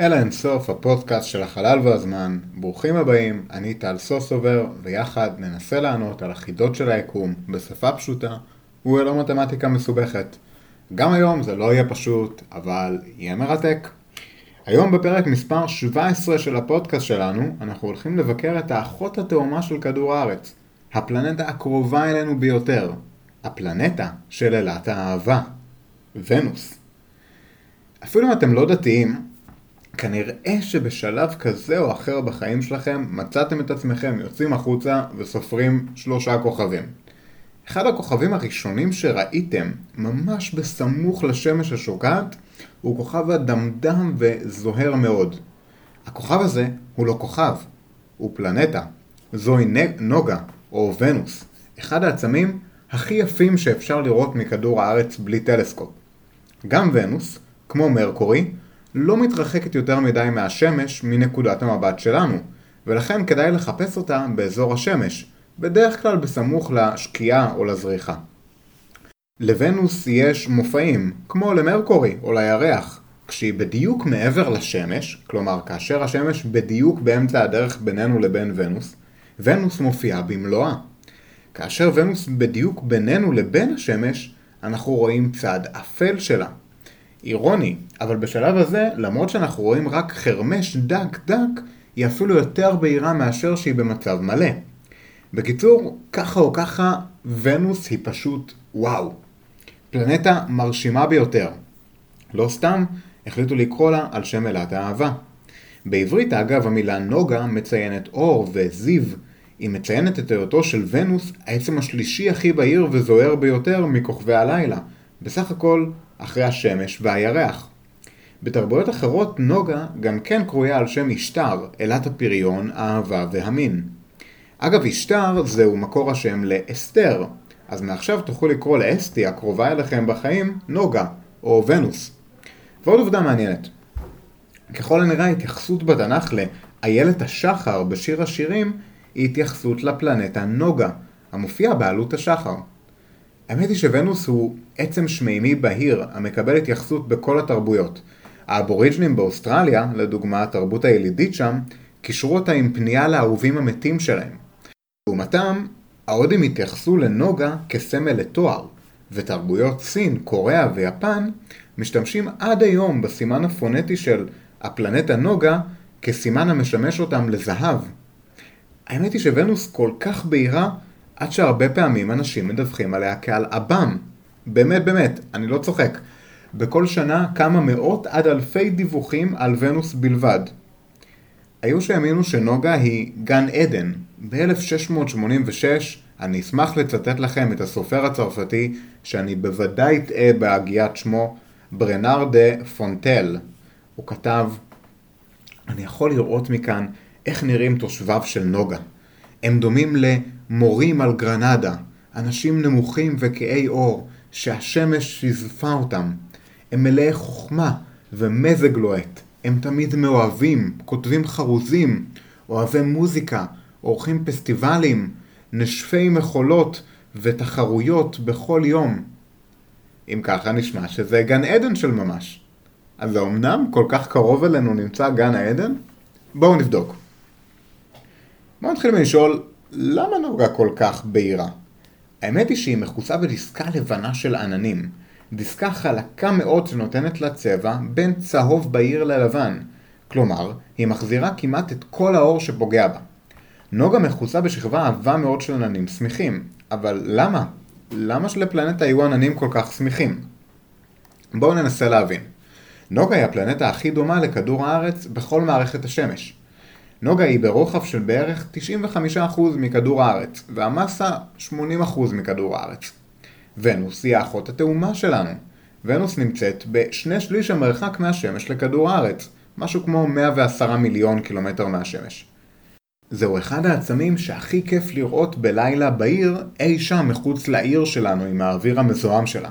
אל האינסוף, הפודקאסט של החלל והזמן. ברוכים הבאים, אני טל סוסובר, ויחד ננסה לענות על החידות של היקום בשפה פשוטה וללא מתמטיקה מסובכת. גם היום זה לא יהיה פשוט, אבל יהיה מרתק. היום בפרק מספר 17 של הפודקאסט שלנו, אנחנו הולכים לבקר את האחות התאומה של כדור הארץ, הפלנטה הקרובה אלינו ביותר, הפלנטה של אלת האהבה, ונוס. אפילו אם אתם לא דתיים, כנראה שבשלב כזה או אחר בחיים שלכם מצאתם את עצמכם יוצאים החוצה וסופרים שלושה כוכבים. אחד הכוכבים הראשונים שראיתם, ממש בסמוך לשמש השוקעת, הוא כוכב אדמדם וזוהר מאוד. הכוכב הזה הוא לא כוכב, הוא פלנטה. זוהי נוגה, או ונוס, אחד העצמים הכי יפים שאפשר לראות מכדור הארץ בלי טלסקופ. גם ונוס, כמו מרקורי, לא מתרחקת יותר מדי מהשמש מנקודת המבט שלנו, ולכן כדאי לחפש אותה באזור השמש, בדרך כלל בסמוך לשקיעה או לזריחה. לוונוס יש מופעים, כמו למרקורי או לירח, כשהיא בדיוק מעבר לשמש, כלומר כאשר השמש בדיוק באמצע הדרך בינינו לבין ונוס, ונוס מופיעה במלואה. כאשר ונוס בדיוק בינינו לבין השמש, אנחנו רואים צד אפל שלה. אירוני, אבל בשלב הזה, למרות שאנחנו רואים רק חרמש דק דק, היא אפילו יותר בהירה מאשר שהיא במצב מלא. בקיצור, ככה או ככה, ונוס היא פשוט וואו. פלנטה מרשימה ביותר. לא סתם, החליטו לקרוא לה על שם אלת האהבה. בעברית אגב המילה נוגה מציינת אור וזיו, היא מציינת את היותו של ונוס העצם השלישי הכי בהיר וזוהר ביותר מכוכבי הלילה, בסך הכל אחרי השמש והירח. בתרבויות אחרות נוגה גם כן קרויה על שם אשתר, אלת הפריון, האהבה והמין. אגב, אשתר זהו מקור השם לאסתר, אז מעכשיו תוכלו לקרוא לאסתי הקרובה אליכם בחיים נוגה, או ונוס. ועוד עובדה מעניינת. ככל הנראה התייחסות בתנ"ך לאיילת השחר בשיר השירים היא התייחסות לפלנטה נוגה, המופיעה בעלות השחר. האמת היא שוונוס הוא עצם שמימי בהיר המקבל התייחסות בכל התרבויות. האבוריג'נים באוסטרליה, לדוגמה התרבות הילידית שם, קישרו אותה עם פנייה לאהובים המתים שלהם. לעומתם, ההודים התייחסו לנוגה כסמל לתואר, ותרבויות סין, קוריאה ויפן משתמשים עד היום בסימן הפונטי של הפלנטה נוגה כסימן המשמש אותם לזהב. האמת היא שוונוס כל כך בהירה עד שהרבה פעמים אנשים מדווחים עליה כעל עב"ם. באמת באמת, אני לא צוחק. בכל שנה כמה מאות עד אלפי דיווחים על ונוס בלבד. היו שהאמינו שנוגה היא גן עדן. ב-1686 אני אשמח לצטט לכם את הסופר הצרפתי שאני בוודאי אטעה בהגיית שמו, ברנר דה פונטל. הוא כתב, אני יכול לראות מכאן איך נראים תושביו של נוגה. הם דומים למורים על גרנדה, אנשים נמוכים וכהי עור, שהשמש שיזפה אותם. הם מלאי חוכמה ומזג לוהט. הם תמיד מאוהבים, כותבים חרוזים, אוהבי מוזיקה, עורכים פסטיבלים, נשפי מחולות ותחרויות בכל יום. אם ככה נשמע שזה גן עדן של ממש. אז האמנם כל כך קרוב אלינו נמצא גן העדן? בואו נבדוק. בואו נתחיל מלשאול, למה נוגה כל כך בהירה? האמת היא שהיא מכוסה בדיסקה לבנה של עננים. דיסקה חלקה מאוד שנותנת לה צבע בין צהוב בהיר ללבן. כלומר, היא מחזירה כמעט את כל האור שפוגע בה. נוגה מכוסה בשכבה עבה מאוד של עננים שמחים. אבל למה? למה שלפלנטה יהיו עננים כל כך שמחים? בואו ננסה להבין. נוגה היא הפלנטה הכי דומה לכדור הארץ בכל מערכת השמש. נוגה היא ברוחב של בערך 95% מכדור הארץ, והמסה 80% מכדור הארץ. ונוס היא האחות התאומה שלנו. ונוס נמצאת בשני שליש המרחק מהשמש לכדור הארץ, משהו כמו 110 מיליון קילומטר מהשמש. זהו אחד העצמים שהכי כיף לראות בלילה בעיר אי שם מחוץ לעיר שלנו עם האוויר המזוהם שלה.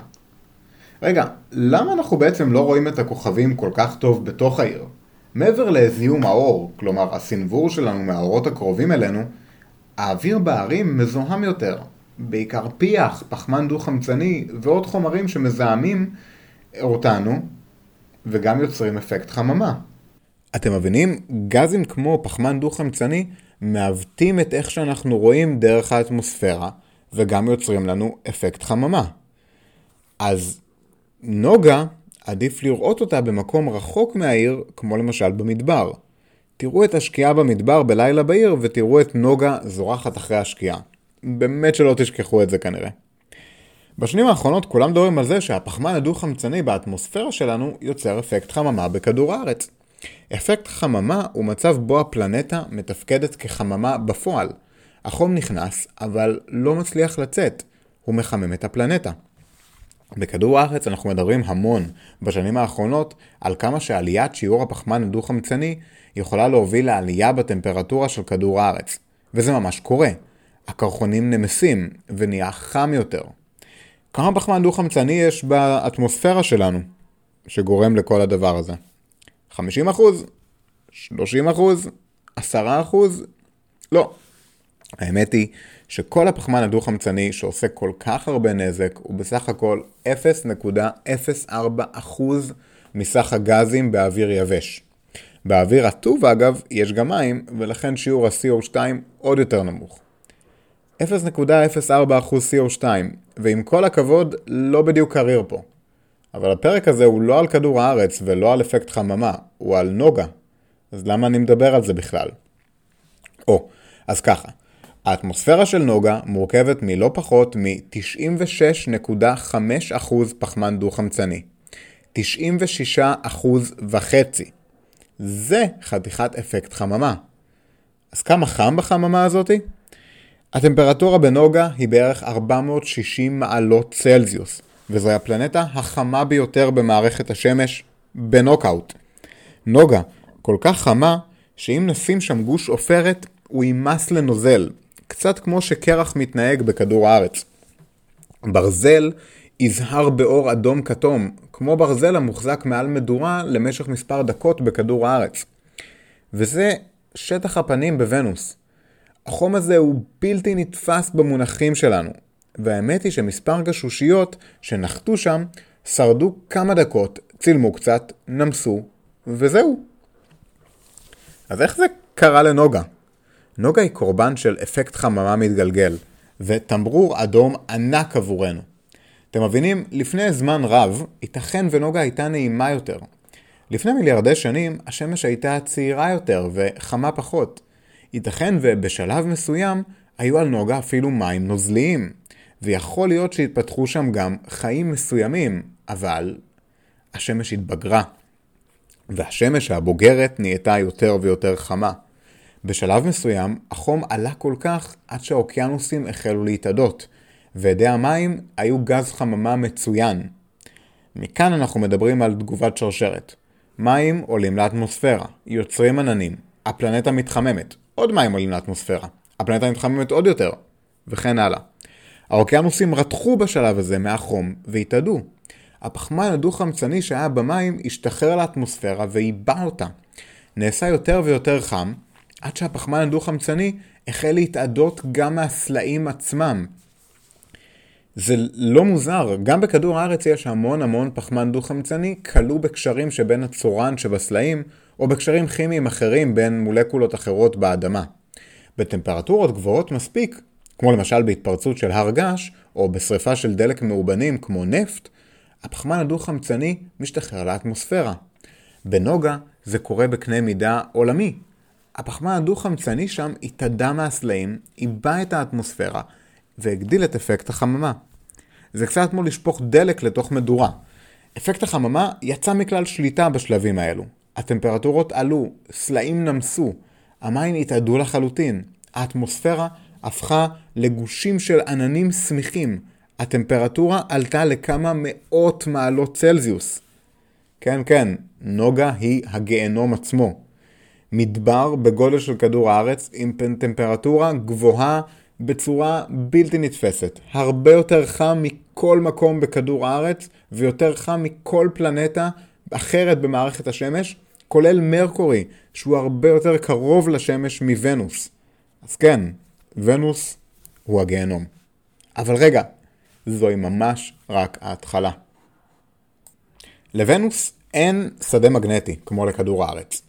רגע, למה אנחנו בעצם לא רואים את הכוכבים כל כך טוב בתוך העיר? מעבר לזיהום האור, כלומר הסנוור שלנו מהאורות הקרובים אלינו, האוויר בערים מזוהם יותר, בעיקר פיח, פחמן דו-חמצני ועוד חומרים שמזהמים אותנו וגם יוצרים אפקט חממה. אתם מבינים? גזים כמו פחמן דו-חמצני מעוותים את איך שאנחנו רואים דרך האטמוספירה, וגם יוצרים לנו אפקט חממה. אז נוגה, עדיף לראות אותה במקום רחוק מהעיר, כמו למשל במדבר. תראו את השקיעה במדבר בלילה בעיר, ותראו את נוגה זורחת אחרי השקיעה. באמת שלא תשכחו את זה כנראה. בשנים האחרונות כולם מדברים על זה שהפחמן הדו-חמצני באטמוספירה שלנו יוצר אפקט חממה בכדור הארץ. אפקט חממה הוא מצב בו הפלנטה מתפקדת כחממה בפועל. החום נכנס, אבל לא מצליח לצאת. הוא מחמם את הפלנטה. בכדור הארץ אנחנו מדברים המון בשנים האחרונות על כמה שעליית שיעור הפחמן הדו-חמצני יכולה להוביל לעלייה בטמפרטורה של כדור הארץ. וזה ממש קורה. הקרחונים נמסים ונהיה חם יותר. כמה פחמן דו-חמצני יש באטמוספירה שלנו שגורם לכל הדבר הזה? 50 אחוז? 30 אחוז? 10 אחוז? לא. האמת היא שכל הפחמן הדו-חמצני שעושה כל כך הרבה נזק הוא בסך הכל 0.04 אחוז מסך הגזים באוויר יבש. באוויר רטוב אגב יש גם מים ולכן שיעור ה-CO2 עוד יותר נמוך. 0.04% CO2, ועם כל הכבוד, לא בדיוק קרייר פה. אבל הפרק הזה הוא לא על כדור הארץ ולא על אפקט חממה, הוא על נוגה. אז למה אני מדבר על זה בכלל? או, אז ככה, האטמוספירה של נוגה מורכבת מלא פחות מ-96.5% פחמן דו-חמצני. 96% וחצי. זה חתיכת אפקט חממה. אז כמה חם בחממה הזאתי? הטמפרטורה בנוגה היא בערך 460 מעלות צלזיוס, וזוהי הפלנטה החמה ביותר במערכת השמש בנוקאוט. נוגה כל כך חמה, שאם נשים שם גוש עופרת, הוא יימס לנוזל, קצת כמו שקרח מתנהג בכדור הארץ. ברזל יזהר באור אדום כתום, כמו ברזל המוחזק מעל מדורה למשך מספר דקות בכדור הארץ. וזה שטח הפנים בוונוס. החום הזה הוא בלתי נתפס במונחים שלנו, והאמת היא שמספר גשושיות שנחתו שם שרדו כמה דקות, צילמו קצת, נמסו, וזהו. אז איך זה קרה לנוגה? נוגה היא קורבן של אפקט חממה מתגלגל, ותמרור אדום ענק עבורנו. אתם מבינים, לפני זמן רב, ייתכן ונוגה הייתה נעימה יותר. לפני מיליארדי שנים, השמש הייתה צעירה יותר וחמה פחות. ייתכן ובשלב מסוים היו על נוגה אפילו מים נוזליים, ויכול להיות שהתפתחו שם גם חיים מסוימים, אבל השמש התבגרה. והשמש הבוגרת נהייתה יותר ויותר חמה. בשלב מסוים החום עלה כל כך עד שהאוקיינוסים החלו להתאדות, ואדי המים היו גז חממה מצוין. מכאן אנחנו מדברים על תגובת שרשרת. מים עולים לאטמוספירה, יוצרים עננים, הפלנטה מתחממת, עוד מים עולים לאטמוספירה, הפלנטה מתחממת עוד יותר, וכן הלאה. האוקיינוסים רתחו בשלב הזה מהחום והתאדו. הפחמן הדו-חמצני שהיה במים השתחרר לאטמוספירה ועיבה אותה. נעשה יותר ויותר חם, עד שהפחמן הדו-חמצני החל להתאדות גם מהסלעים עצמם. זה לא מוזר, גם בכדור הארץ יש המון המון פחמן דו-חמצני כלוא בקשרים שבין הצורן שבסלעים, או בקשרים כימיים אחרים בין מולקולות אחרות באדמה. בטמפרטורות גבוהות מספיק, כמו למשל בהתפרצות של הר געש, או בשריפה של דלק מאובנים כמו נפט, הפחמן הדו-חמצני משתחרר לאטמוספירה. בנוגה זה קורה בקנה מידה עולמי. הפחמן הדו-חמצני שם התאדה מהסלעים, עיבה את האטמוספירה, והגדיל את אפקט החממה. זה קצת כמו לשפוך דלק לתוך מדורה. אפקט החממה יצא מכלל שליטה בשלבים האלו. הטמפרטורות עלו, סלעים נמסו, המים התאדו לחלוטין, האטמוספירה הפכה לגושים של עננים סמיכים, הטמפרטורה עלתה לכמה מאות מעלות צלזיוס. כן, כן, נוגה היא הגיהנום עצמו. מדבר בגודל של כדור הארץ עם טמפרטורה גבוהה בצורה בלתי נתפסת. הרבה יותר חם מכל מקום בכדור הארץ ויותר חם מכל פלנטה אחרת במערכת השמש, כולל מרקורי, שהוא הרבה יותר קרוב לשמש מוונוס. אז כן, ונוס הוא הגיהנום. אבל רגע, זוהי ממש רק ההתחלה. לוונוס אין שדה מגנטי כמו לכדור הארץ.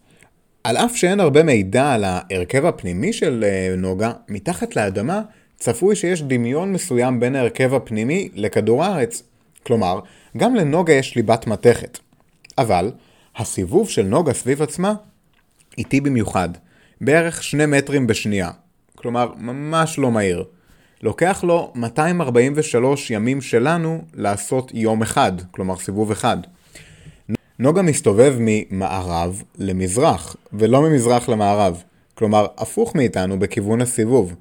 על אף שאין הרבה מידע על ההרכב הפנימי של אה, נוגה, מתחת לאדמה צפוי שיש דמיון מסוים בין ההרכב הפנימי לכדור הארץ. כלומר, גם לנוגה יש ליבת מתכת. אבל, הסיבוב של נוגה סביב עצמה איטי במיוחד, בערך שני מטרים בשנייה. כלומר, ממש לא מהיר. לוקח לו 243 ימים שלנו לעשות יום אחד, כלומר סיבוב אחד. נוגה מסתובב ממערב למזרח, ולא ממזרח למערב, כלומר הפוך מאיתנו בכיוון הסיבוב.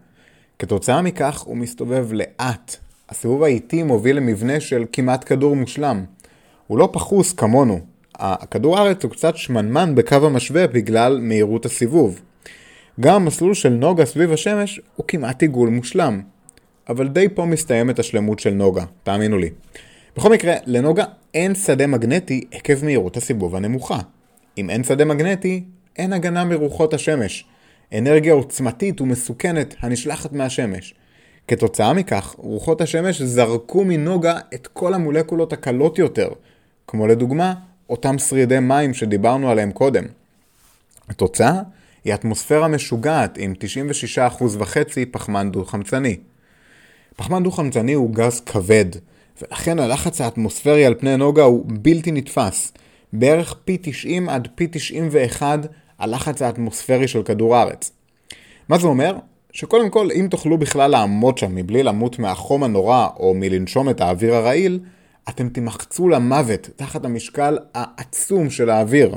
כתוצאה מכך הוא מסתובב לאט. הסיבוב האיטי מוביל למבנה של כמעט כדור מושלם. הוא לא פחוס כמונו. הכדור הארץ הוא קצת שמנמן בקו המשווה בגלל מהירות הסיבוב. גם המסלול של נוגה סביב השמש הוא כמעט עיגול מושלם. אבל די פה מסתיימת השלמות של נוגה, תאמינו לי. בכל מקרה, לנוגה אין שדה מגנטי עקב מהירות הסיבוב הנמוכה. אם אין שדה מגנטי, אין הגנה מרוחות השמש. אנרגיה עוצמתית ומסוכנת הנשלחת מהשמש. כתוצאה מכך, רוחות השמש זרקו מנוגה את כל המולקולות הקלות יותר, כמו לדוגמה, אותם שרידי מים שדיברנו עליהם קודם. התוצאה היא אטמוספירה משוגעת עם 96% וחצי פחמן דו-חמצני. פחמן דו-חמצני הוא גז כבד, ולכן הלחץ האטמוספרי על פני נוגה הוא בלתי נתפס, בערך פי 90 עד פי 91 הלחץ האטמוספרי של כדור הארץ. מה זה אומר? שקודם כל, אם תוכלו בכלל לעמוד שם מבלי למות מהחום הנורא או מלנשום את האוויר הרעיל, אתם תמחצו למוות תחת המשקל העצום של האוויר.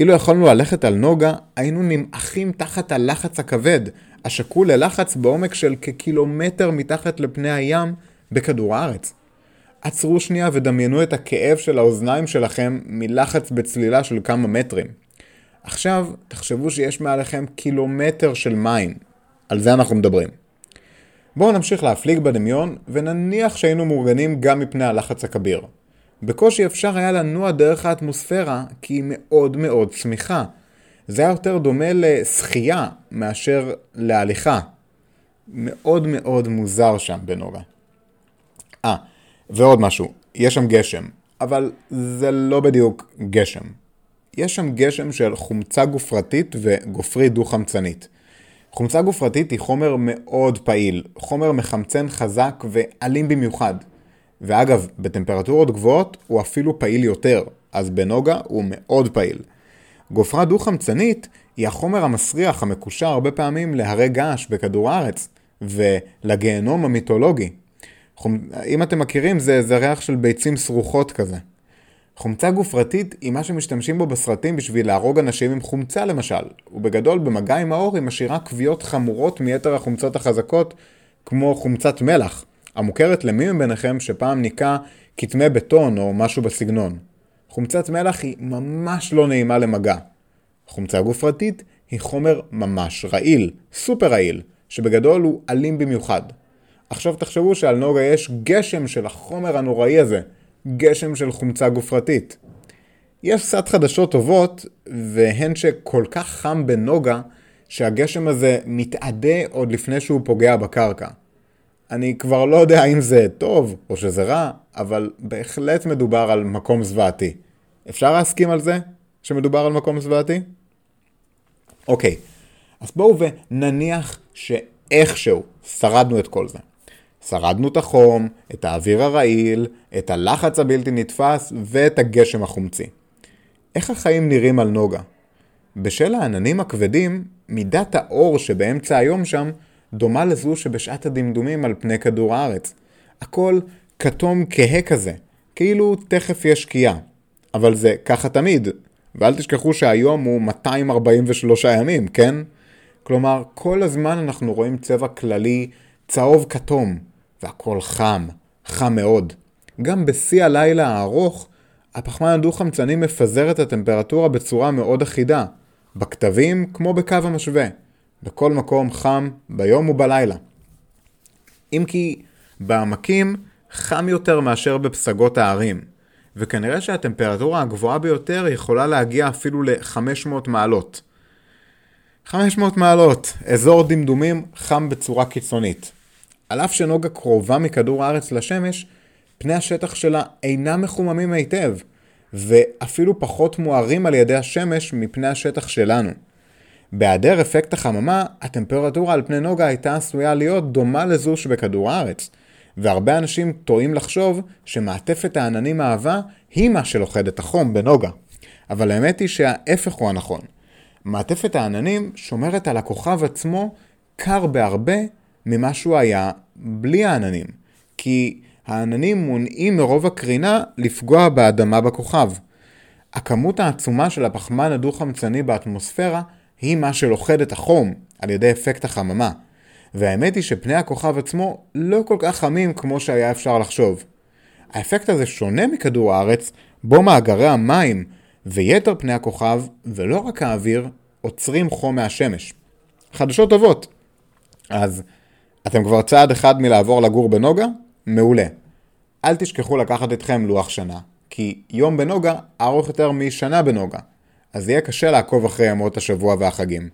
אילו יכולנו ללכת על נוגה, היינו נמעכים תחת הלחץ הכבד, השקול ללחץ בעומק של כקילומטר מתחת לפני הים בכדור הארץ. עצרו שנייה ודמיינו את הכאב של האוזניים שלכם מלחץ בצלילה של כמה מטרים. עכשיו, תחשבו שיש מעליכם קילומטר של מים. על זה אנחנו מדברים. בואו נמשיך להפליג בדמיון, ונניח שהיינו מאורגנים גם מפני הלחץ הכביר. בקושי אפשר היה לנוע דרך האטמוספירה, כי היא מאוד מאוד צמיחה. זה היה יותר דומה לשחייה מאשר להליכה. מאוד מאוד מוזר שם בנוגה. אה, ועוד משהו, יש שם גשם, אבל זה לא בדיוק גשם. יש שם גשם של חומצה גופרתית וגופרית דו-חמצנית. חומצה גופרתית היא חומר מאוד פעיל, חומר מחמצן חזק ואלים במיוחד. ואגב, בטמפרטורות גבוהות הוא אפילו פעיל יותר, אז בנוגה הוא מאוד פעיל. גופרה דו-חמצנית היא החומר המסריח המקושר הרבה פעמים להרי געש בכדור הארץ, ולגיהנום המיתולוגי. אם אתם מכירים, זה, זה ריח של ביצים סרוחות כזה. חומצה גופרתית היא מה שמשתמשים בו בסרטים בשביל להרוג אנשים עם חומצה למשל, ובגדול במגע עם האור היא משאירה כוויות חמורות מיתר החומצות החזקות, כמו חומצת מלח, המוכרת למי מביניכם שפעם ניקה כתמי בטון או משהו בסגנון. חומצת מלח היא ממש לא נעימה למגע. חומצה גופרתית היא חומר ממש רעיל, סופר רעיל, שבגדול הוא אלים במיוחד. עכשיו תחשבו שעל נוגה יש גשם של החומר הנוראי הזה, גשם של חומצה גופרתית. יש קצת חדשות טובות, והן שכל כך חם בנוגה, שהגשם הזה מתאדה עוד לפני שהוא פוגע בקרקע. אני כבר לא יודע אם זה טוב או שזה רע, אבל בהחלט מדובר על מקום זוועתי. אפשר להסכים על זה שמדובר על מקום זוועתי? אוקיי, אז בואו ונניח שאיכשהו שרדנו את כל זה. שרדנו את החום, את האוויר הרעיל, את הלחץ הבלתי נתפס ואת הגשם החומצי. איך החיים נראים על נוגה? בשל העננים הכבדים, מידת האור שבאמצע היום שם דומה לזו שבשעת הדמדומים על פני כדור הארץ. הכל כתום כהה כזה, כאילו תכף יש שקיעה. אבל זה ככה תמיד, ואל תשכחו שהיום הוא 243 ימים, כן? כלומר, כל הזמן אנחנו רואים צבע כללי צהוב כתום, והכל חם, חם מאוד. גם בשיא הלילה הארוך, הפחמן הדו-חמצני מפזר את הטמפרטורה בצורה מאוד אחידה, בכתבים כמו בקו המשווה, בכל מקום חם ביום ובלילה. אם כי בעמקים חם יותר מאשר בפסגות הערים, וכנראה שהטמפרטורה הגבוהה ביותר יכולה להגיע אפילו ל-500 מעלות. 500 מעלות, אזור דמדומים חם בצורה קיצונית. על אף שנוגה קרובה מכדור הארץ לשמש, פני השטח שלה אינם מחוממים היטב, ואפילו פחות מוארים על ידי השמש מפני השטח שלנו. בהיעדר אפקט החממה, הטמפרטורה על פני נוגה הייתה עשויה להיות דומה לזו שבכדור הארץ, והרבה אנשים טועים לחשוב שמעטפת העננים העבה היא מה שלוכד את החום בנוגה. אבל האמת היא שההפך הוא הנכון. מעטפת העננים שומרת על הכוכב עצמו קר בהרבה ממה שהוא היה בלי העננים, כי העננים מונעים מרוב הקרינה לפגוע באדמה בכוכב. הכמות העצומה של הפחמן הדו-חמצני באטמוספירה היא מה שלוכד את החום על ידי אפקט החממה, והאמת היא שפני הכוכב עצמו לא כל כך חמים כמו שהיה אפשר לחשוב. האפקט הזה שונה מכדור הארץ, בו מאגרי המים ויתר פני הכוכב, ולא רק האוויר, עוצרים חום מהשמש. חדשות טובות. אז אתם כבר צעד אחד מלעבור לגור בנוגה? מעולה. אל תשכחו לקחת אתכם לוח שנה, כי יום בנוגה ארוך יותר משנה בנוגה, אז יהיה קשה לעקוב אחרי ימות השבוע והחגים.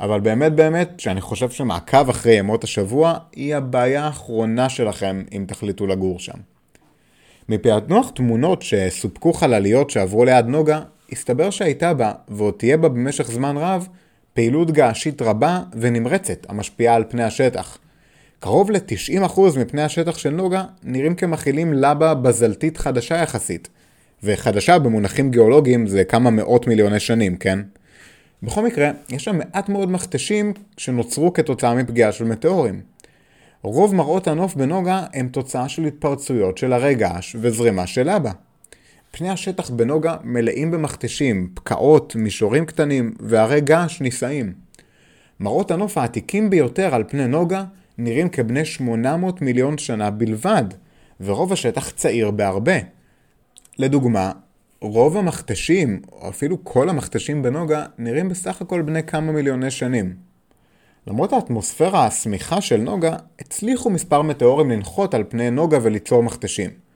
אבל באמת באמת, שאני חושב שמעקב אחרי ימות השבוע היא הבעיה האחרונה שלכם אם תחליטו לגור שם. מפענוח תמונות שסופקו חלליות שעברו ליד נוגה, הסתבר שהייתה בה, ועוד תהיה בה במשך זמן רב, פעילות געשית רבה ונמרצת המשפיעה על פני השטח. קרוב ל-90% מפני השטח של נוגה נראים כמכילים לבה בזלתית חדשה יחסית. וחדשה במונחים גיאולוגיים זה כמה מאות מיליוני שנים, כן? בכל מקרה, יש שם מעט מאוד מכתשים שנוצרו כתוצאה מפגיעה של מטאורים. רוב מראות הנוף בנוגה הם תוצאה של התפרצויות של הרי געש וזרימה של לבה. פני השטח בנוגה מלאים במכתשים, פקעות, מישורים קטנים והרי געש נישאים. מראות הנוף העתיקים ביותר על פני נוגה נראים כבני 800 מיליון שנה בלבד, ורוב השטח צעיר בהרבה. לדוגמה, רוב המכתשים, או אפילו כל המכתשים בנוגה, נראים בסך הכל בני כמה מיליוני שנים. למרות האטמוספירה הסמיכה של נוגה, הצליחו מספר מטאורים לנחות על פני נוגה וליצור מכתשים.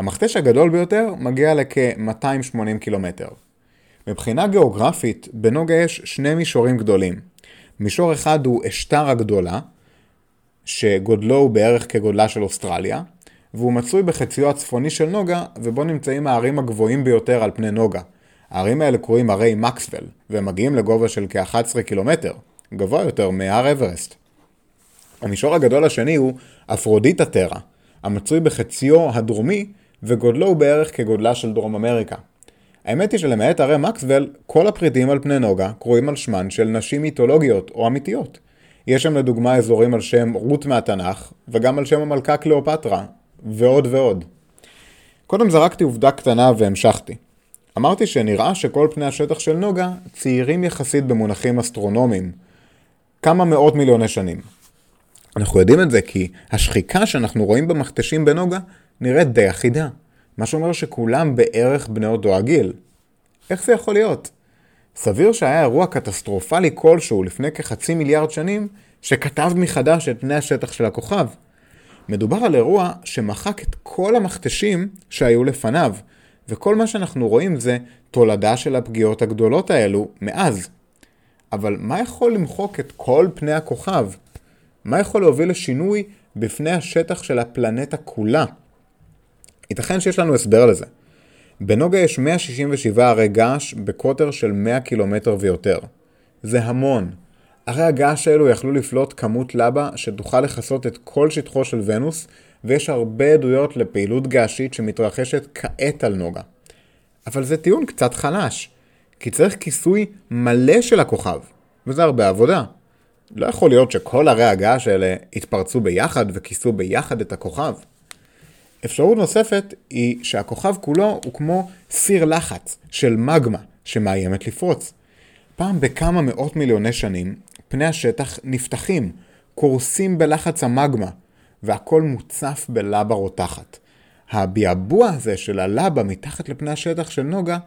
המכתש הגדול ביותר מגיע לכ-280 קילומטר. מבחינה גיאוגרפית, בנוגה יש שני מישורים גדולים. מישור אחד הוא אשתר הגדולה, שגודלו הוא בערך כגודלה של אוסטרליה, והוא מצוי בחציו הצפוני של נוגה, ובו נמצאים הערים הגבוהים ביותר על פני נוגה. הערים האלה קרויים הרי מקסוול, והם מגיעים לגובה של כ-11 קילומטר, גבוה יותר מהר אברסט. המישור הגדול השני הוא אפרודיטה טרה, המצוי בחציו הדרומי, וגודלו הוא בערך כגודלה של דרום אמריקה. האמת היא שלמעט הרי מקסוול, כל הפריטים על פני נוגה קרויים על שמן של נשים מיתולוגיות או אמיתיות. יש שם לדוגמה אזורים על שם רות מהתנ"ך, וגם על שם המלכה קליאופטרה, ועוד ועוד. קודם זרקתי עובדה קטנה והמשכתי. אמרתי שנראה שכל פני השטח של נוגה צעירים יחסית במונחים אסטרונומיים, כמה מאות מיליוני שנים. אנחנו יודעים את זה כי השחיקה שאנחנו רואים במכתשים בנוגה נראית די אחידה, מה שאומר שכולם בערך בני אותו הגיל. איך זה יכול להיות? סביר שהיה אירוע קטסטרופלי כלשהו לפני כחצי מיליארד שנים, שכתב מחדש את פני השטח של הכוכב. מדובר על אירוע שמחק את כל המכתשים שהיו לפניו, וכל מה שאנחנו רואים זה תולדה של הפגיעות הגדולות האלו מאז. אבל מה יכול למחוק את כל פני הכוכב? מה יכול להוביל לשינוי בפני השטח של הפלנטה כולה? ייתכן שיש לנו הסבר לזה. בנוגה יש 167 ערי געש בקוטר של 100 קילומטר ויותר. זה המון. ערי הגעש האלו יכלו לפלוט כמות לבה שתוכל לכסות את כל שטחו של ונוס, ויש הרבה עדויות לפעילות געשית שמתרחשת כעת על נוגה. אבל זה טיעון קצת חלש, כי צריך כיסוי מלא של הכוכב, וזה הרבה עבודה. לא יכול להיות שכל ערי הגעש האלה יתפרצו ביחד וכיסו ביחד את הכוכב. אפשרות נוספת היא שהכוכב כולו הוא כמו סיר לחץ של מגמה שמאיימת לפרוץ. פעם בכמה מאות מיליוני שנים, פני השטח נפתחים, קורסים בלחץ המגמה, והכל מוצף בלבה רותחת. הביעבוע הזה של הלבה מתחת לפני השטח של נוגה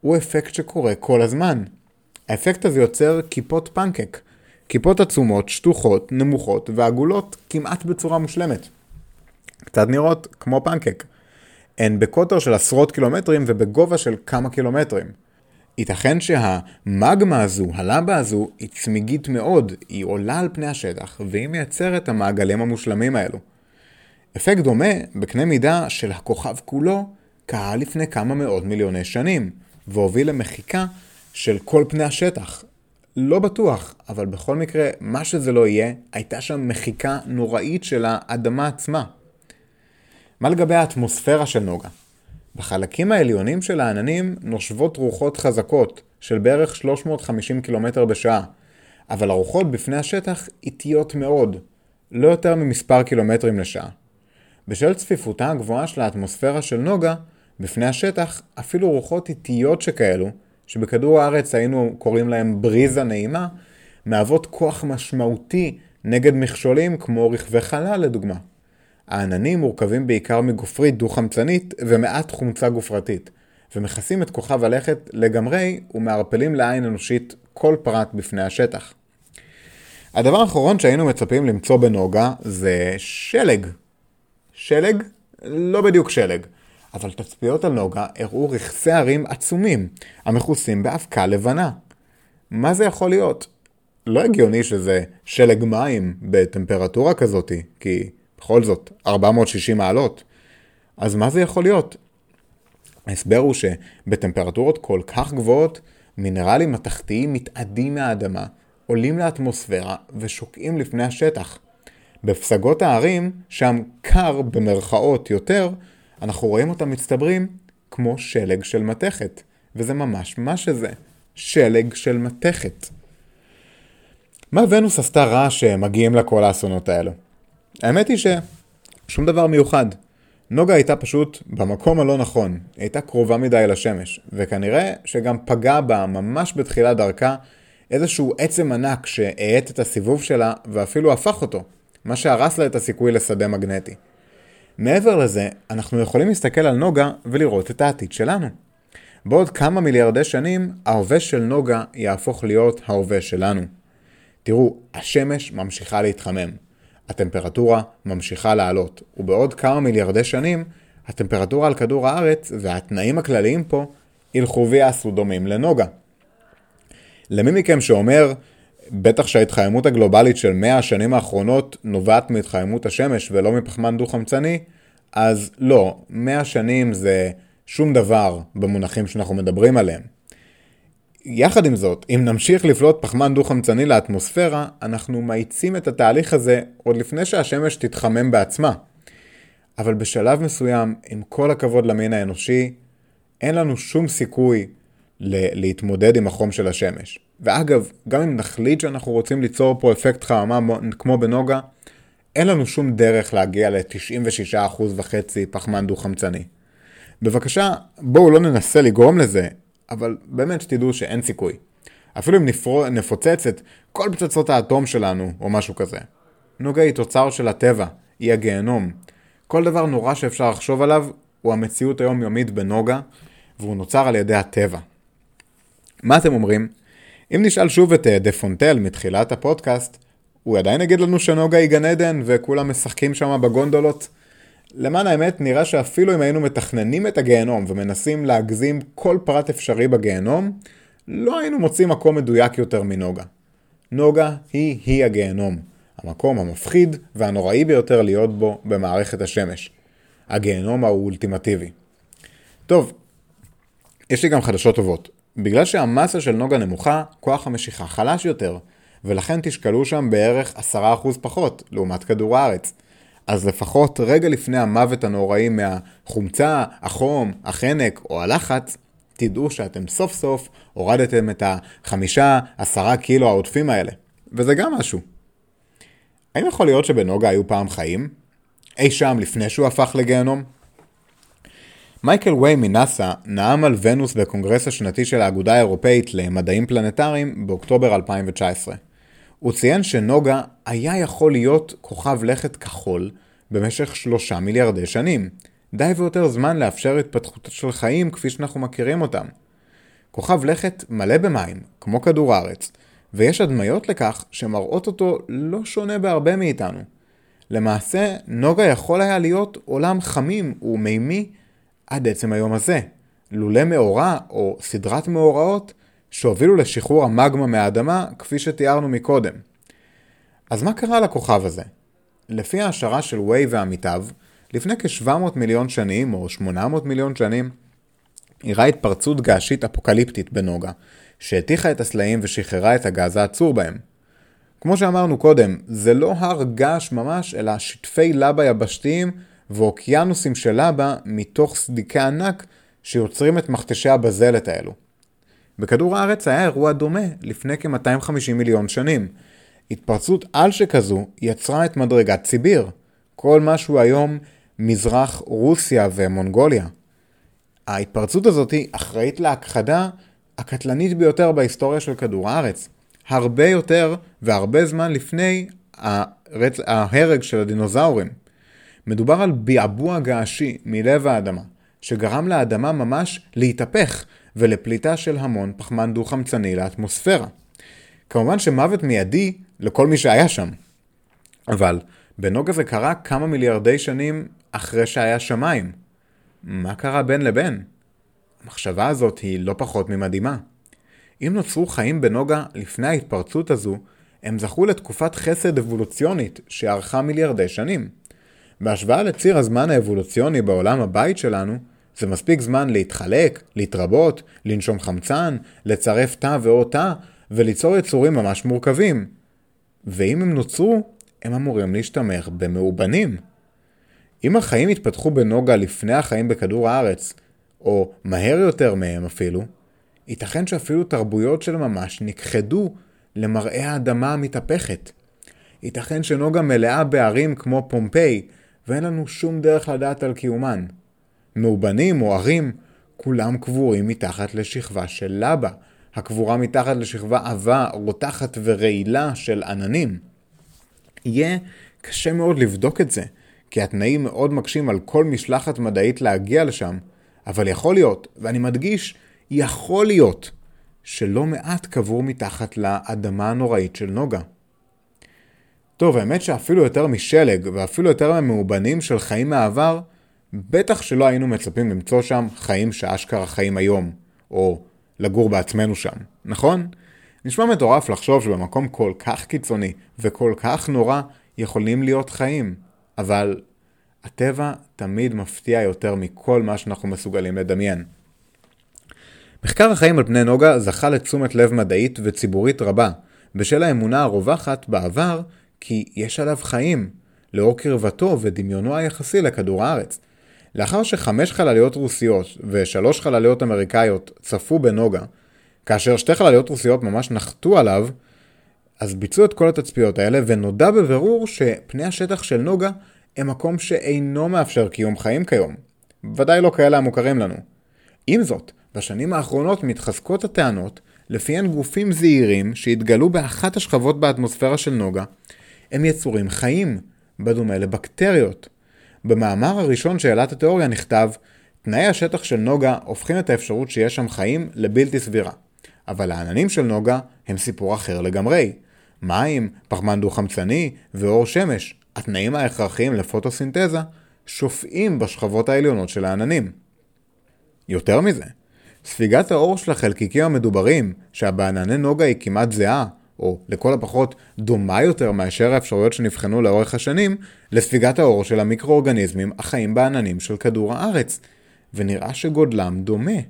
הוא אפקט שקורה כל הזמן. האפקט הזה יוצר כיפות פנקק, כיפות עצומות, שטוחות, נמוכות ועגולות כמעט בצורה מושלמת. קצת נראות כמו פנקק. הן בקוטר של עשרות קילומטרים ובגובה של כמה קילומטרים. ייתכן שהמגמה הזו, הלבה הזו, היא צמיגית מאוד, היא עולה על פני השטח, והיא מייצרת את המעגלים המושלמים האלו. אפקט דומה, בקנה מידה של הכוכב כולו, קרה לפני כמה מאות מיליוני שנים, והוביל למחיקה של כל פני השטח. לא בטוח, אבל בכל מקרה, מה שזה לא יהיה, הייתה שם מחיקה נוראית של האדמה עצמה. מה לגבי האטמוספירה של נוגה? בחלקים העליונים של העננים נושבות רוחות חזקות של בערך 350 קילומטר בשעה, אבל הרוחות בפני השטח איטיות מאוד, לא יותר ממספר קילומטרים לשעה. בשל צפיפותה הגבוהה של האטמוספירה של נוגה, בפני השטח אפילו רוחות איטיות שכאלו, שבכדור הארץ היינו קוראים להם בריזה נעימה, מהוות כוח משמעותי נגד מכשולים כמו רכבי חלל לדוגמה. העננים מורכבים בעיקר מגופרית דו-חמצנית ומעט חומצה גופרתית, ומכסים את כוכב הלכת לגמרי ומערפלים לעין אנושית כל פרט בפני השטח. הדבר האחרון שהיינו מצפים למצוא בנוגה זה שלג. שלג? לא בדיוק שלג, אבל תצפיות על נוגה הראו רכסי הרים עצומים, המכוסים באבקה לבנה. מה זה יכול להיות? לא הגיוני שזה שלג מים בטמפרטורה כזאתי, כי בכל זאת, 460 מעלות. אז מה זה יכול להיות? ההסבר הוא שבטמפרטורות כל כך גבוהות, מינרלים מתכתיים מתאדים מהאדמה, עולים לאטמוספירה ושוקעים לפני השטח. בפסגות ההרים, שם קר במרכאות יותר, אנחנו רואים אותם מצטברים כמו שלג של מתכת. וזה ממש מה שזה, שלג של מתכת. מה ונוס עשתה רע שמגיעים לה כל האסונות האלו? האמת היא ששום דבר מיוחד. נוגה הייתה פשוט במקום הלא נכון, היא הייתה קרובה מדי לשמש, וכנראה שגם פגע בה ממש בתחילת דרכה איזשהו עצם ענק שהאט את הסיבוב שלה ואפילו הפך אותו, מה שהרס לה את הסיכוי לשדה מגנטי. מעבר לזה, אנחנו יכולים להסתכל על נוגה ולראות את העתיד שלנו. בעוד כמה מיליארדי שנים, ההווה של נוגה יהפוך להיות ההווה שלנו. תראו, השמש ממשיכה להתחמם. הטמפרטורה ממשיכה לעלות, ובעוד כמה מיליארדי שנים, הטמפרטורה על כדור הארץ והתנאים הכלליים פה ילכו ויעשו דומים לנוגה. למי מכם שאומר, בטח שההתחממות הגלובלית של 100 השנים האחרונות נובעת מהתחממות השמש ולא מפחמן דו-חמצני, אז לא, 100 שנים זה שום דבר במונחים שאנחנו מדברים עליהם. יחד עם זאת, אם נמשיך לפלוט פחמן דו-חמצני לאטמוספירה, אנחנו מאיצים את התהליך הזה עוד לפני שהשמש תתחמם בעצמה. אבל בשלב מסוים, עם כל הכבוד למין האנושי, אין לנו שום סיכוי להתמודד עם החום של השמש. ואגב, גם אם נחליט שאנחנו רוצים ליצור פה אפקט חממה כמו בנוגה, אין לנו שום דרך להגיע ל-96% וחצי פחמן דו-חמצני. בבקשה, בואו לא ננסה לגרום לזה, אבל באמת שתדעו שאין סיכוי. אפילו אם נפרו, נפוצץ את כל פצצות האטום שלנו, או משהו כזה. נוגה היא תוצר של הטבע, היא הגיהנום. כל דבר נורא שאפשר לחשוב עליו, הוא המציאות היומיומית בנוגה, והוא נוצר על ידי הטבע. מה אתם אומרים? אם נשאל שוב את אה, דה פונטל מתחילת הפודקאסט, הוא עדיין יגיד לנו שנוגה היא גן עדן וכולם משחקים שם בגונדולות? למען האמת, נראה שאפילו אם היינו מתכננים את הגיהנום ומנסים להגזים כל פרט אפשרי בגיהנום, לא היינו מוצאים מקום מדויק יותר מנוגה. נוגה היא-היא הגיהנום, המקום המפחיד והנוראי ביותר להיות בו במערכת השמש. הגיהנום האולטימטיבי. טוב, יש לי גם חדשות טובות. בגלל שהמסה של נוגה נמוכה, כוח המשיכה חלש יותר, ולכן תשקלו שם בערך 10% פחות, לעומת כדור הארץ. אז לפחות רגע לפני המוות הנוראי מהחומצה, החום, החנק או הלחץ, תדעו שאתם סוף סוף הורדתם את החמישה, עשרה קילו העודפים האלה. וזה גם משהו. האם יכול להיות שבנוגה היו פעם חיים? אי שם לפני שהוא הפך לגיהנום? מייקל ווי מנאסא נאם על ונוס בקונגרס השנתי של האגודה האירופאית למדעים פלנטריים באוקטובר 2019. הוא ציין שנוגה היה יכול להיות כוכב לכת כחול במשך שלושה מיליארדי שנים. די ויותר זמן לאפשר התפתחות של חיים כפי שאנחנו מכירים אותם. כוכב לכת מלא במים, כמו כדור הארץ, ויש הדמיות לכך שמראות אותו לא שונה בהרבה מאיתנו. למעשה, נוגה יכול היה להיות עולם חמים ומימי עד עצם היום הזה. לולא מאורע או סדרת מאורעות שהובילו לשחרור המגמה מהאדמה כפי שתיארנו מקודם. אז מה קרה לכוכב הזה? לפי ההשערה של ווי ועמיתיו, לפני כ-700 מיליון שנים, או 800 מיליון שנים, אירעה התפרצות געשית אפוקליפטית בנוגה, שהתיכה את הסלעים ושחררה את הגז העצור בהם. כמו שאמרנו קודם, זה לא הר געש ממש, אלא שטפי לבה יבשתיים ואוקיינוסים של לבה מתוך סדיקי ענק שיוצרים את מכתשי הבזלת האלו. בכדור הארץ היה אירוע דומה לפני כ-250 מיליון שנים. התפרצות על שכזו יצרה את מדרגת סיביר, כל מה שהוא היום מזרח רוסיה ומונגוליה. ההתפרצות הזאת אחראית להכחדה הקטלנית ביותר בהיסטוריה של כדור הארץ. הרבה יותר והרבה זמן לפני הרצ... ההרג של הדינוזאורים. מדובר על ביעבוע געשי מלב האדמה, שגרם לאדמה ממש להתהפך ולפליטה של המון פחמן דו-חמצני לאטמוספירה. כמובן שמוות מיידי לכל מי שהיה שם. אבל בנוגה זה קרה כמה מיליארדי שנים אחרי שהיה שמיים. מה קרה בין לבין? המחשבה הזאת היא לא פחות ממדהימה. אם נוצרו חיים בנוגה לפני ההתפרצות הזו, הם זכו לתקופת חסד אבולוציונית שארכה מיליארדי שנים. בהשוואה לציר הזמן האבולוציוני בעולם הבית שלנו, זה מספיק זמן להתחלק, להתרבות, לנשום חמצן, לצרף תא ועוד תא, וליצור יצורים ממש מורכבים. ואם הם נוצרו, הם אמורים להשתמך במאובנים. אם החיים התפתחו בנוגה לפני החיים בכדור הארץ, או מהר יותר מהם אפילו, ייתכן שאפילו תרבויות של ממש נכחדו למראה האדמה המתהפכת. ייתכן שנוגה מלאה בערים כמו פומפיי, ואין לנו שום דרך לדעת על קיומן. מאובנים או ערים, כולם קבורים מתחת לשכבה של לבה, הקבורה מתחת לשכבה עבה, רותחת ורעילה של עננים. יהיה קשה מאוד לבדוק את זה, כי התנאים מאוד מקשים על כל משלחת מדעית להגיע לשם, אבל יכול להיות, ואני מדגיש, יכול להיות, שלא מעט קבור מתחת לאדמה הנוראית של נוגה. טוב, האמת שאפילו יותר משלג, ואפילו יותר ממאובנים של חיים מהעבר, בטח שלא היינו מצפים למצוא שם חיים שאשכרה חיים היום, או לגור בעצמנו שם, נכון? נשמע מטורף לחשוב שבמקום כל כך קיצוני וכל כך נורא יכולים להיות חיים, אבל הטבע תמיד מפתיע יותר מכל מה שאנחנו מסוגלים לדמיין. מחקר החיים על פני נוגה זכה לתשומת לב מדעית וציבורית רבה, בשל האמונה הרווחת בעבר כי יש עליו חיים, לאור קרבתו ודמיונו היחסי לכדור הארץ. לאחר שחמש חלליות רוסיות ושלוש חלליות אמריקאיות צפו בנוגה, כאשר שתי חלליות רוסיות ממש נחתו עליו, אז ביצעו את כל התצפיות האלה ונודע בבירור שפני השטח של נוגה הם מקום שאינו מאפשר קיום חיים כיום. ודאי לא כאלה המוכרים לנו. עם זאת, בשנים האחרונות מתחזקות הטענות לפיהן גופים זעירים שהתגלו באחת השכבות באטמוספירה של נוגה הם יצורים חיים, בדומה לבקטריות. במאמר הראשון את התיאוריה נכתב תנאי השטח של נוגה הופכים את האפשרות שיש שם חיים לבלתי סבירה. אבל העננים של נוגה הם סיפור אחר לגמרי. מים, פחמן דו-חמצני ואור שמש, התנאים ההכרחיים לפוטוסינתזה, שופעים בשכבות העליונות של העננים. יותר מזה, ספיגת האור של החלקיקים המדוברים, שבענני נוגה היא כמעט זהה, או לכל הפחות דומה יותר מאשר האפשרויות שנבחנו לאורך השנים, לספיגת האור של המיקרואורגניזמים החיים בעננים של כדור הארץ, ונראה שגודלם דומה.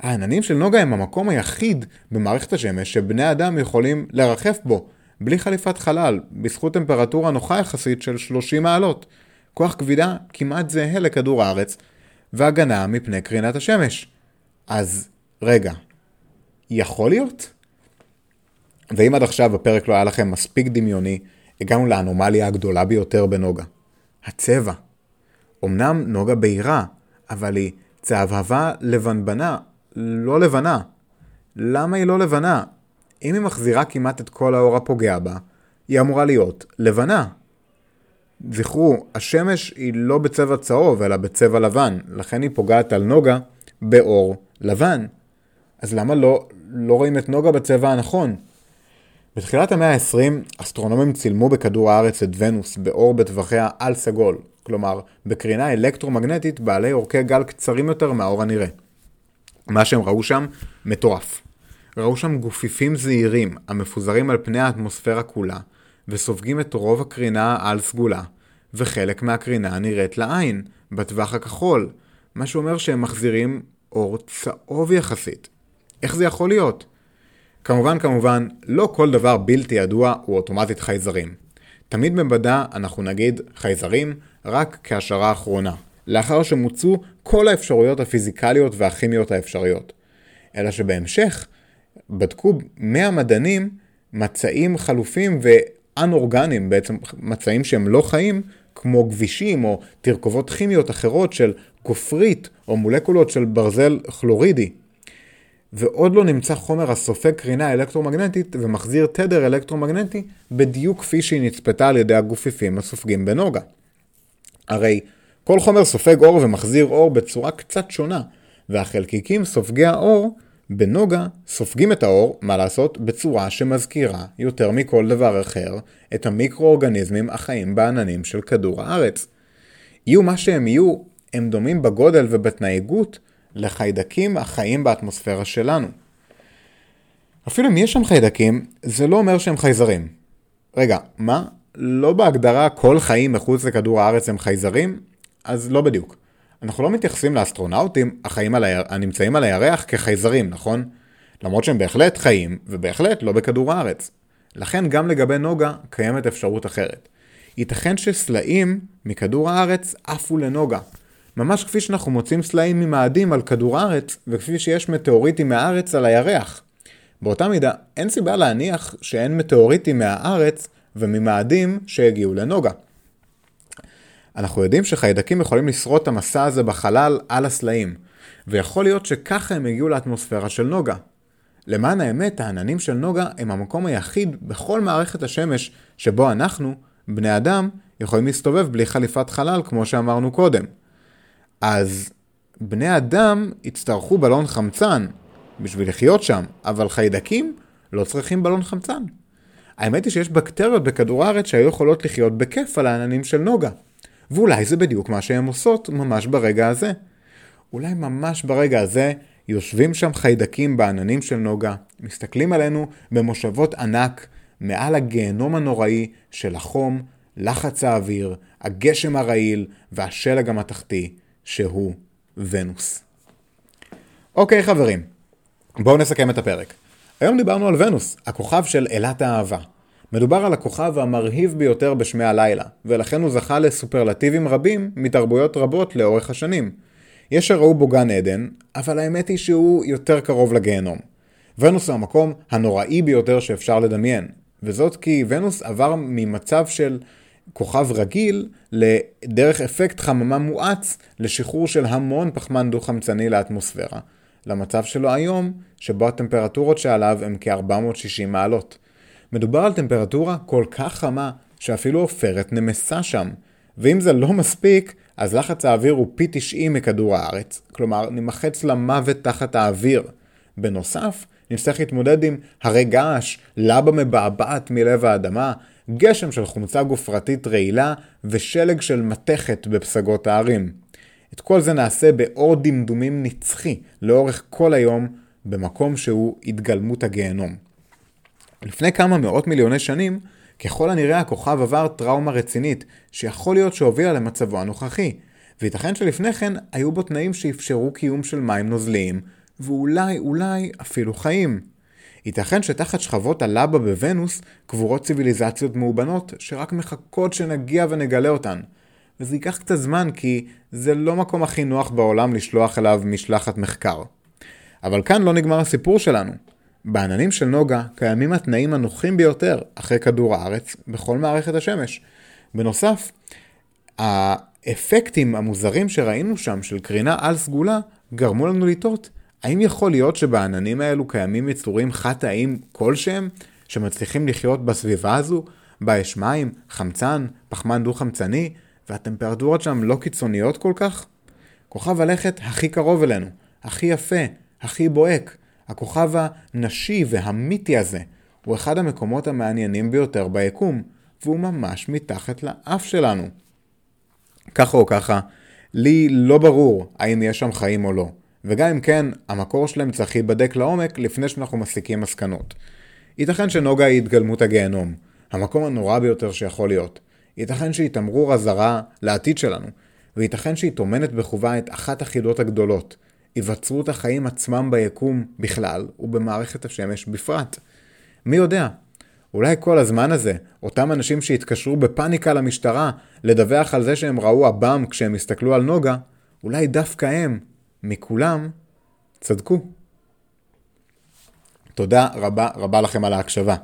העננים של נוגה הם המקום היחיד במערכת השמש שבני אדם יכולים לרחף בו, בלי חליפת חלל, בזכות טמפרטורה נוחה יחסית של 30 מעלות, כוח כבידה כמעט זהה לכדור הארץ, והגנה מפני קרינת השמש. אז רגע, יכול להיות? ואם עד עכשיו הפרק לא היה לכם מספיק דמיוני, הגענו לאנומליה הגדולה ביותר בנוגה. הצבע. אמנם נוגה בהירה, אבל היא צהבהבה לבנבנה, לא לבנה. למה היא לא לבנה? אם היא מחזירה כמעט את כל האור הפוגע בה, היא אמורה להיות לבנה. זכרו, השמש היא לא בצבע צהוב, אלא בצבע לבן, לכן היא פוגעת על נוגה באור לבן. אז למה לא, לא רואים את נוגה בצבע הנכון? בתחילת המאה ה-20, אסטרונומים צילמו בכדור הארץ את ונוס באור בטווחיה על סגול, כלומר, בקרינה אלקטרומגנטית בעלי אורכי גל קצרים יותר מהאור הנראה. מה שהם ראו שם, מטורף. ראו שם גופיפים זעירים המפוזרים על פני האטמוספירה כולה, וסופגים את רוב הקרינה על סגולה, וחלק מהקרינה נראית לעין, בטווח הכחול, מה שאומר שהם מחזירים אור צהוב יחסית. איך זה יכול להיות? כמובן כמובן, לא כל דבר בלתי ידוע הוא אוטומטית חייזרים. תמיד במדע אנחנו נגיד חייזרים רק כהשערה אחרונה, לאחר שמוצו כל האפשרויות הפיזיקליות והכימיות האפשריות. אלא שבהמשך בדקו 100 מדענים מצעים חלופים ואנאורגניים, בעצם מצעים שהם לא חיים, כמו גבישים או תרכובות כימיות אחרות של גופרית או מולקולות של ברזל כלורידי. ועוד לא נמצא חומר הסופג קרינה אלקטרומגנטית ומחזיר תדר אלקטרומגנטי בדיוק כפי שהיא נצפתה על ידי הגופיפים הסופגים בנוגה. הרי כל חומר סופג אור ומחזיר אור בצורה קצת שונה, והחלקיקים סופגי האור בנוגה סופגים את האור, מה לעשות, בצורה שמזכירה יותר מכל דבר אחר את המיקרואורגניזמים החיים בעננים של כדור הארץ. יהיו מה שהם יהיו, הם דומים בגודל ובהתנהגות לחיידקים החיים באטמוספירה שלנו. אפילו אם יש שם חיידקים, זה לא אומר שהם חייזרים. רגע, מה? לא בהגדרה כל חיים מחוץ לכדור הארץ הם חייזרים? אז לא בדיוק. אנחנו לא מתייחסים לאסטרונאוטים החיים על היר... הנמצאים על הירח כחייזרים, נכון? למרות שהם בהחלט חיים, ובהחלט לא בכדור הארץ. לכן גם לגבי נוגה קיימת אפשרות אחרת. ייתכן שסלעים מכדור הארץ עפו לנוגה. ממש כפי שאנחנו מוצאים סלעים ממאדים על כדור הארץ, וכפי שיש מטאוריטים מהארץ על הירח. באותה מידה, אין סיבה להניח שאין מטאוריטים מהארץ וממאדים שהגיעו לנוגה. אנחנו יודעים שחיידקים יכולים לשרוד את המסע הזה בחלל על הסלעים, ויכול להיות שככה הם הגיעו לאטמוספירה של נוגה. למען האמת, העננים של נוגה הם המקום היחיד בכל מערכת השמש שבו אנחנו, בני אדם, יכולים להסתובב בלי חליפת חלל כמו שאמרנו קודם. אז בני אדם יצטרכו בלון חמצן בשביל לחיות שם, אבל חיידקים לא צריכים בלון חמצן. האמת היא שיש בקטריות בכדור הארץ שהיו יכולות לחיות בכיף על העננים של נוגה. ואולי זה בדיוק מה שהן עושות ממש ברגע הזה. אולי ממש ברגע הזה יושבים שם חיידקים בעננים של נוגה, מסתכלים עלינו במושבות ענק מעל הגיהנום הנוראי של החום, לחץ האוויר, הגשם הרעיל והשלג המתכתי, שהוא ונוס. אוקיי חברים, בואו נסכם את הפרק. היום דיברנו על ונוס, הכוכב של אלת האהבה. מדובר על הכוכב המרהיב ביותר בשמי הלילה, ולכן הוא זכה לסופרלטיבים רבים מתרבויות רבות לאורך השנים. יש שראו בו גן עדן, אבל האמת היא שהוא יותר קרוב לגיהנום. ונוס הוא המקום הנוראי ביותר שאפשר לדמיין, וזאת כי ונוס עבר ממצב של כוכב רגיל לדרך אפקט חממה מואץ לשחרור של המון פחמן דו-חמצני לאטמוספירה, למצב שלו היום, שבו הטמפרטורות שעליו הם כ-460 מעלות. מדובר על טמפרטורה כל כך חמה שאפילו עופרת נמסה שם. ואם זה לא מספיק, אז לחץ האוויר הוא פי 90 מכדור הארץ, כלומר נמחץ למוות תחת האוויר. בנוסף, נצטרך להתמודד עם הרי געש, לבה מבעבעת מלב האדמה, גשם של חומצה גופרתית רעילה ושלג של מתכת בפסגות הערים. את כל זה נעשה באור דמדומים נצחי לאורך כל היום במקום שהוא התגלמות הגיהנום. לפני כמה מאות מיליוני שנים, ככל הנראה הכוכב עבר טראומה רצינית, שיכול להיות שהובילה למצבו הנוכחי, וייתכן שלפני כן היו בו תנאים שאפשרו קיום של מים נוזליים, ואולי אולי אפילו חיים. ייתכן שתחת שכבות הלבה בוונוס קבורות ציוויליזציות מאובנות שרק מחכות שנגיע ונגלה אותן. וזה ייקח קצת זמן כי זה לא מקום הכי נוח בעולם לשלוח אליו משלחת מחקר. אבל כאן לא נגמר הסיפור שלנו. בעננים של נוגה קיימים התנאים הנוחים ביותר אחרי כדור הארץ בכל מערכת השמש. בנוסף, האפקטים המוזרים שראינו שם של קרינה על סגולה גרמו לנו לטעות האם יכול להיות שבעננים האלו קיימים יצורים חד-תאיים כלשהם שמצליחים לחיות בסביבה הזו, בה יש מים, חמצן, פחמן דו-חמצני, והטמפרטורות שם לא קיצוניות כל כך? כוכב הלכת הכי קרוב אלינו, הכי יפה, הכי בוהק, הכוכב הנשי והמיתי הזה הוא אחד המקומות המעניינים ביותר ביקום, והוא ממש מתחת לאף שלנו. ככה או ככה, לי לא ברור האם יש שם חיים או לא, וגם אם כן, המקור שלהם צריך להיבדק לעומק לפני שאנחנו מסיקים מסקנות. ייתכן שנוגה היא התגלמות הגיהנום, המקום הנורא ביותר שיכול להיות. ייתכן שהיא תמרור אזהרה לעתיד שלנו, וייתכן שהיא טומנת בחובה את אחת החידות הגדולות, היווצרות החיים עצמם ביקום בכלל, ובמערכת השמש בפרט. מי יודע, אולי כל הזמן הזה, אותם אנשים שהתקשרו בפאניקה למשטרה לדווח על זה שהם ראו עב"ם כשהם הסתכלו על נוגה, אולי דווקא הם, מכולם, צדקו. תודה רבה רבה לכם על ההקשבה.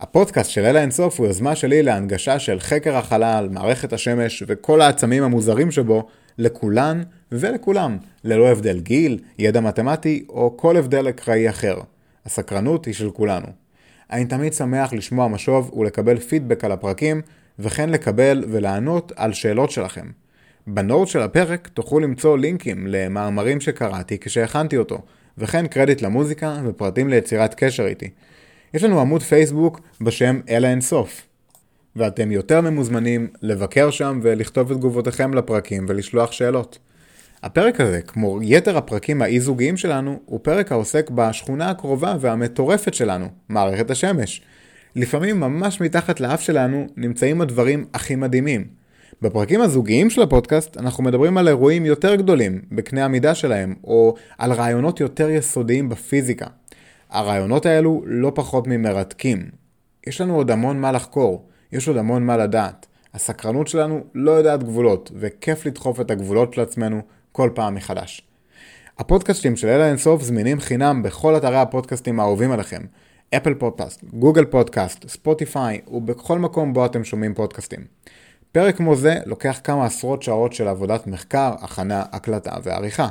הפודקאסט של אלה אינסוף הוא יוזמה שלי להנגשה של חקר החלל, מערכת השמש וכל העצמים המוזרים שבו לכולן ולכולם, ללא הבדל גיל, ידע מתמטי או כל הבדל אקראי אחר. הסקרנות היא של כולנו. אני תמיד שמח לשמוע משוב ולקבל פידבק על הפרקים, וכן לקבל ולענות על שאלות שלכם. בנורד של הפרק תוכלו למצוא לינקים למאמרים שקראתי כשהכנתי אותו, וכן קרדיט למוזיקה ופרטים ליצירת קשר איתי. יש לנו עמוד פייסבוק בשם אלה אינסוף, ואתם יותר ממוזמנים לבקר שם ולכתוב את תגובותיכם לפרקים ולשלוח שאלות. הפרק הזה, כמו יתר הפרקים האי-זוגיים שלנו, הוא פרק העוסק בשכונה הקרובה והמטורפת שלנו, מערכת השמש. לפעמים ממש מתחת לאף שלנו נמצאים הדברים הכי מדהימים. בפרקים הזוגיים של הפודקאסט אנחנו מדברים על אירועים יותר גדולים בקנה המידה שלהם, או על רעיונות יותר יסודיים בפיזיקה. הרעיונות האלו לא פחות ממרתקים. יש לנו עוד המון מה לחקור, יש עוד המון מה לדעת. הסקרנות שלנו לא יודעת גבולות, וכיף לדחוף את הגבולות של עצמנו כל פעם מחדש. הפודקאסטים של אלה אינסוף זמינים חינם בכל אתרי הפודקאסטים האהובים עליכם, אפל פודקאסט, גוגל פודקאסט, ספוטיפיי ובכל מקום בו אתם שומעים פודקאסטים. פרק כמו זה לוקח כמה עשרות שעות של עבודת מחקר, הכנה, הקלטה ועריכה.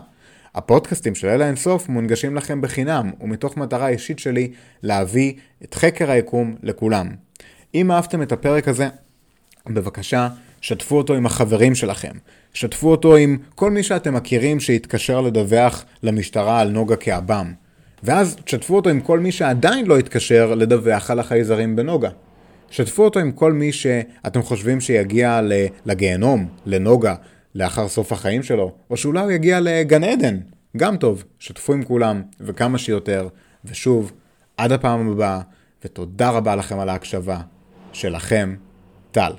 הפודקאסטים של אלה אינסוף מונגשים לכם בחינם, ומתוך מטרה אישית שלי להביא את חקר היקום לכולם. אם אהבתם את הפרק הזה, בבקשה, שתפו אותו עם החברים שלכם. שתפו אותו עם כל מי שאתם מכירים שהתקשר לדווח למשטרה על נוגה כעב"ם. ואז תשתפו אותו עם כל מי שעדיין לא התקשר לדווח על החייזרים בנוגה. שתפו אותו עם כל מי שאתם חושבים שיגיע לגיהנום, לנוגה, לאחר סוף החיים שלו, או שאולי הוא יגיע לגן עדן. גם טוב, שתפו עם כולם, וכמה שיותר. ושוב, עד הפעם הבאה, ותודה רבה לכם על ההקשבה. שלכם, טל.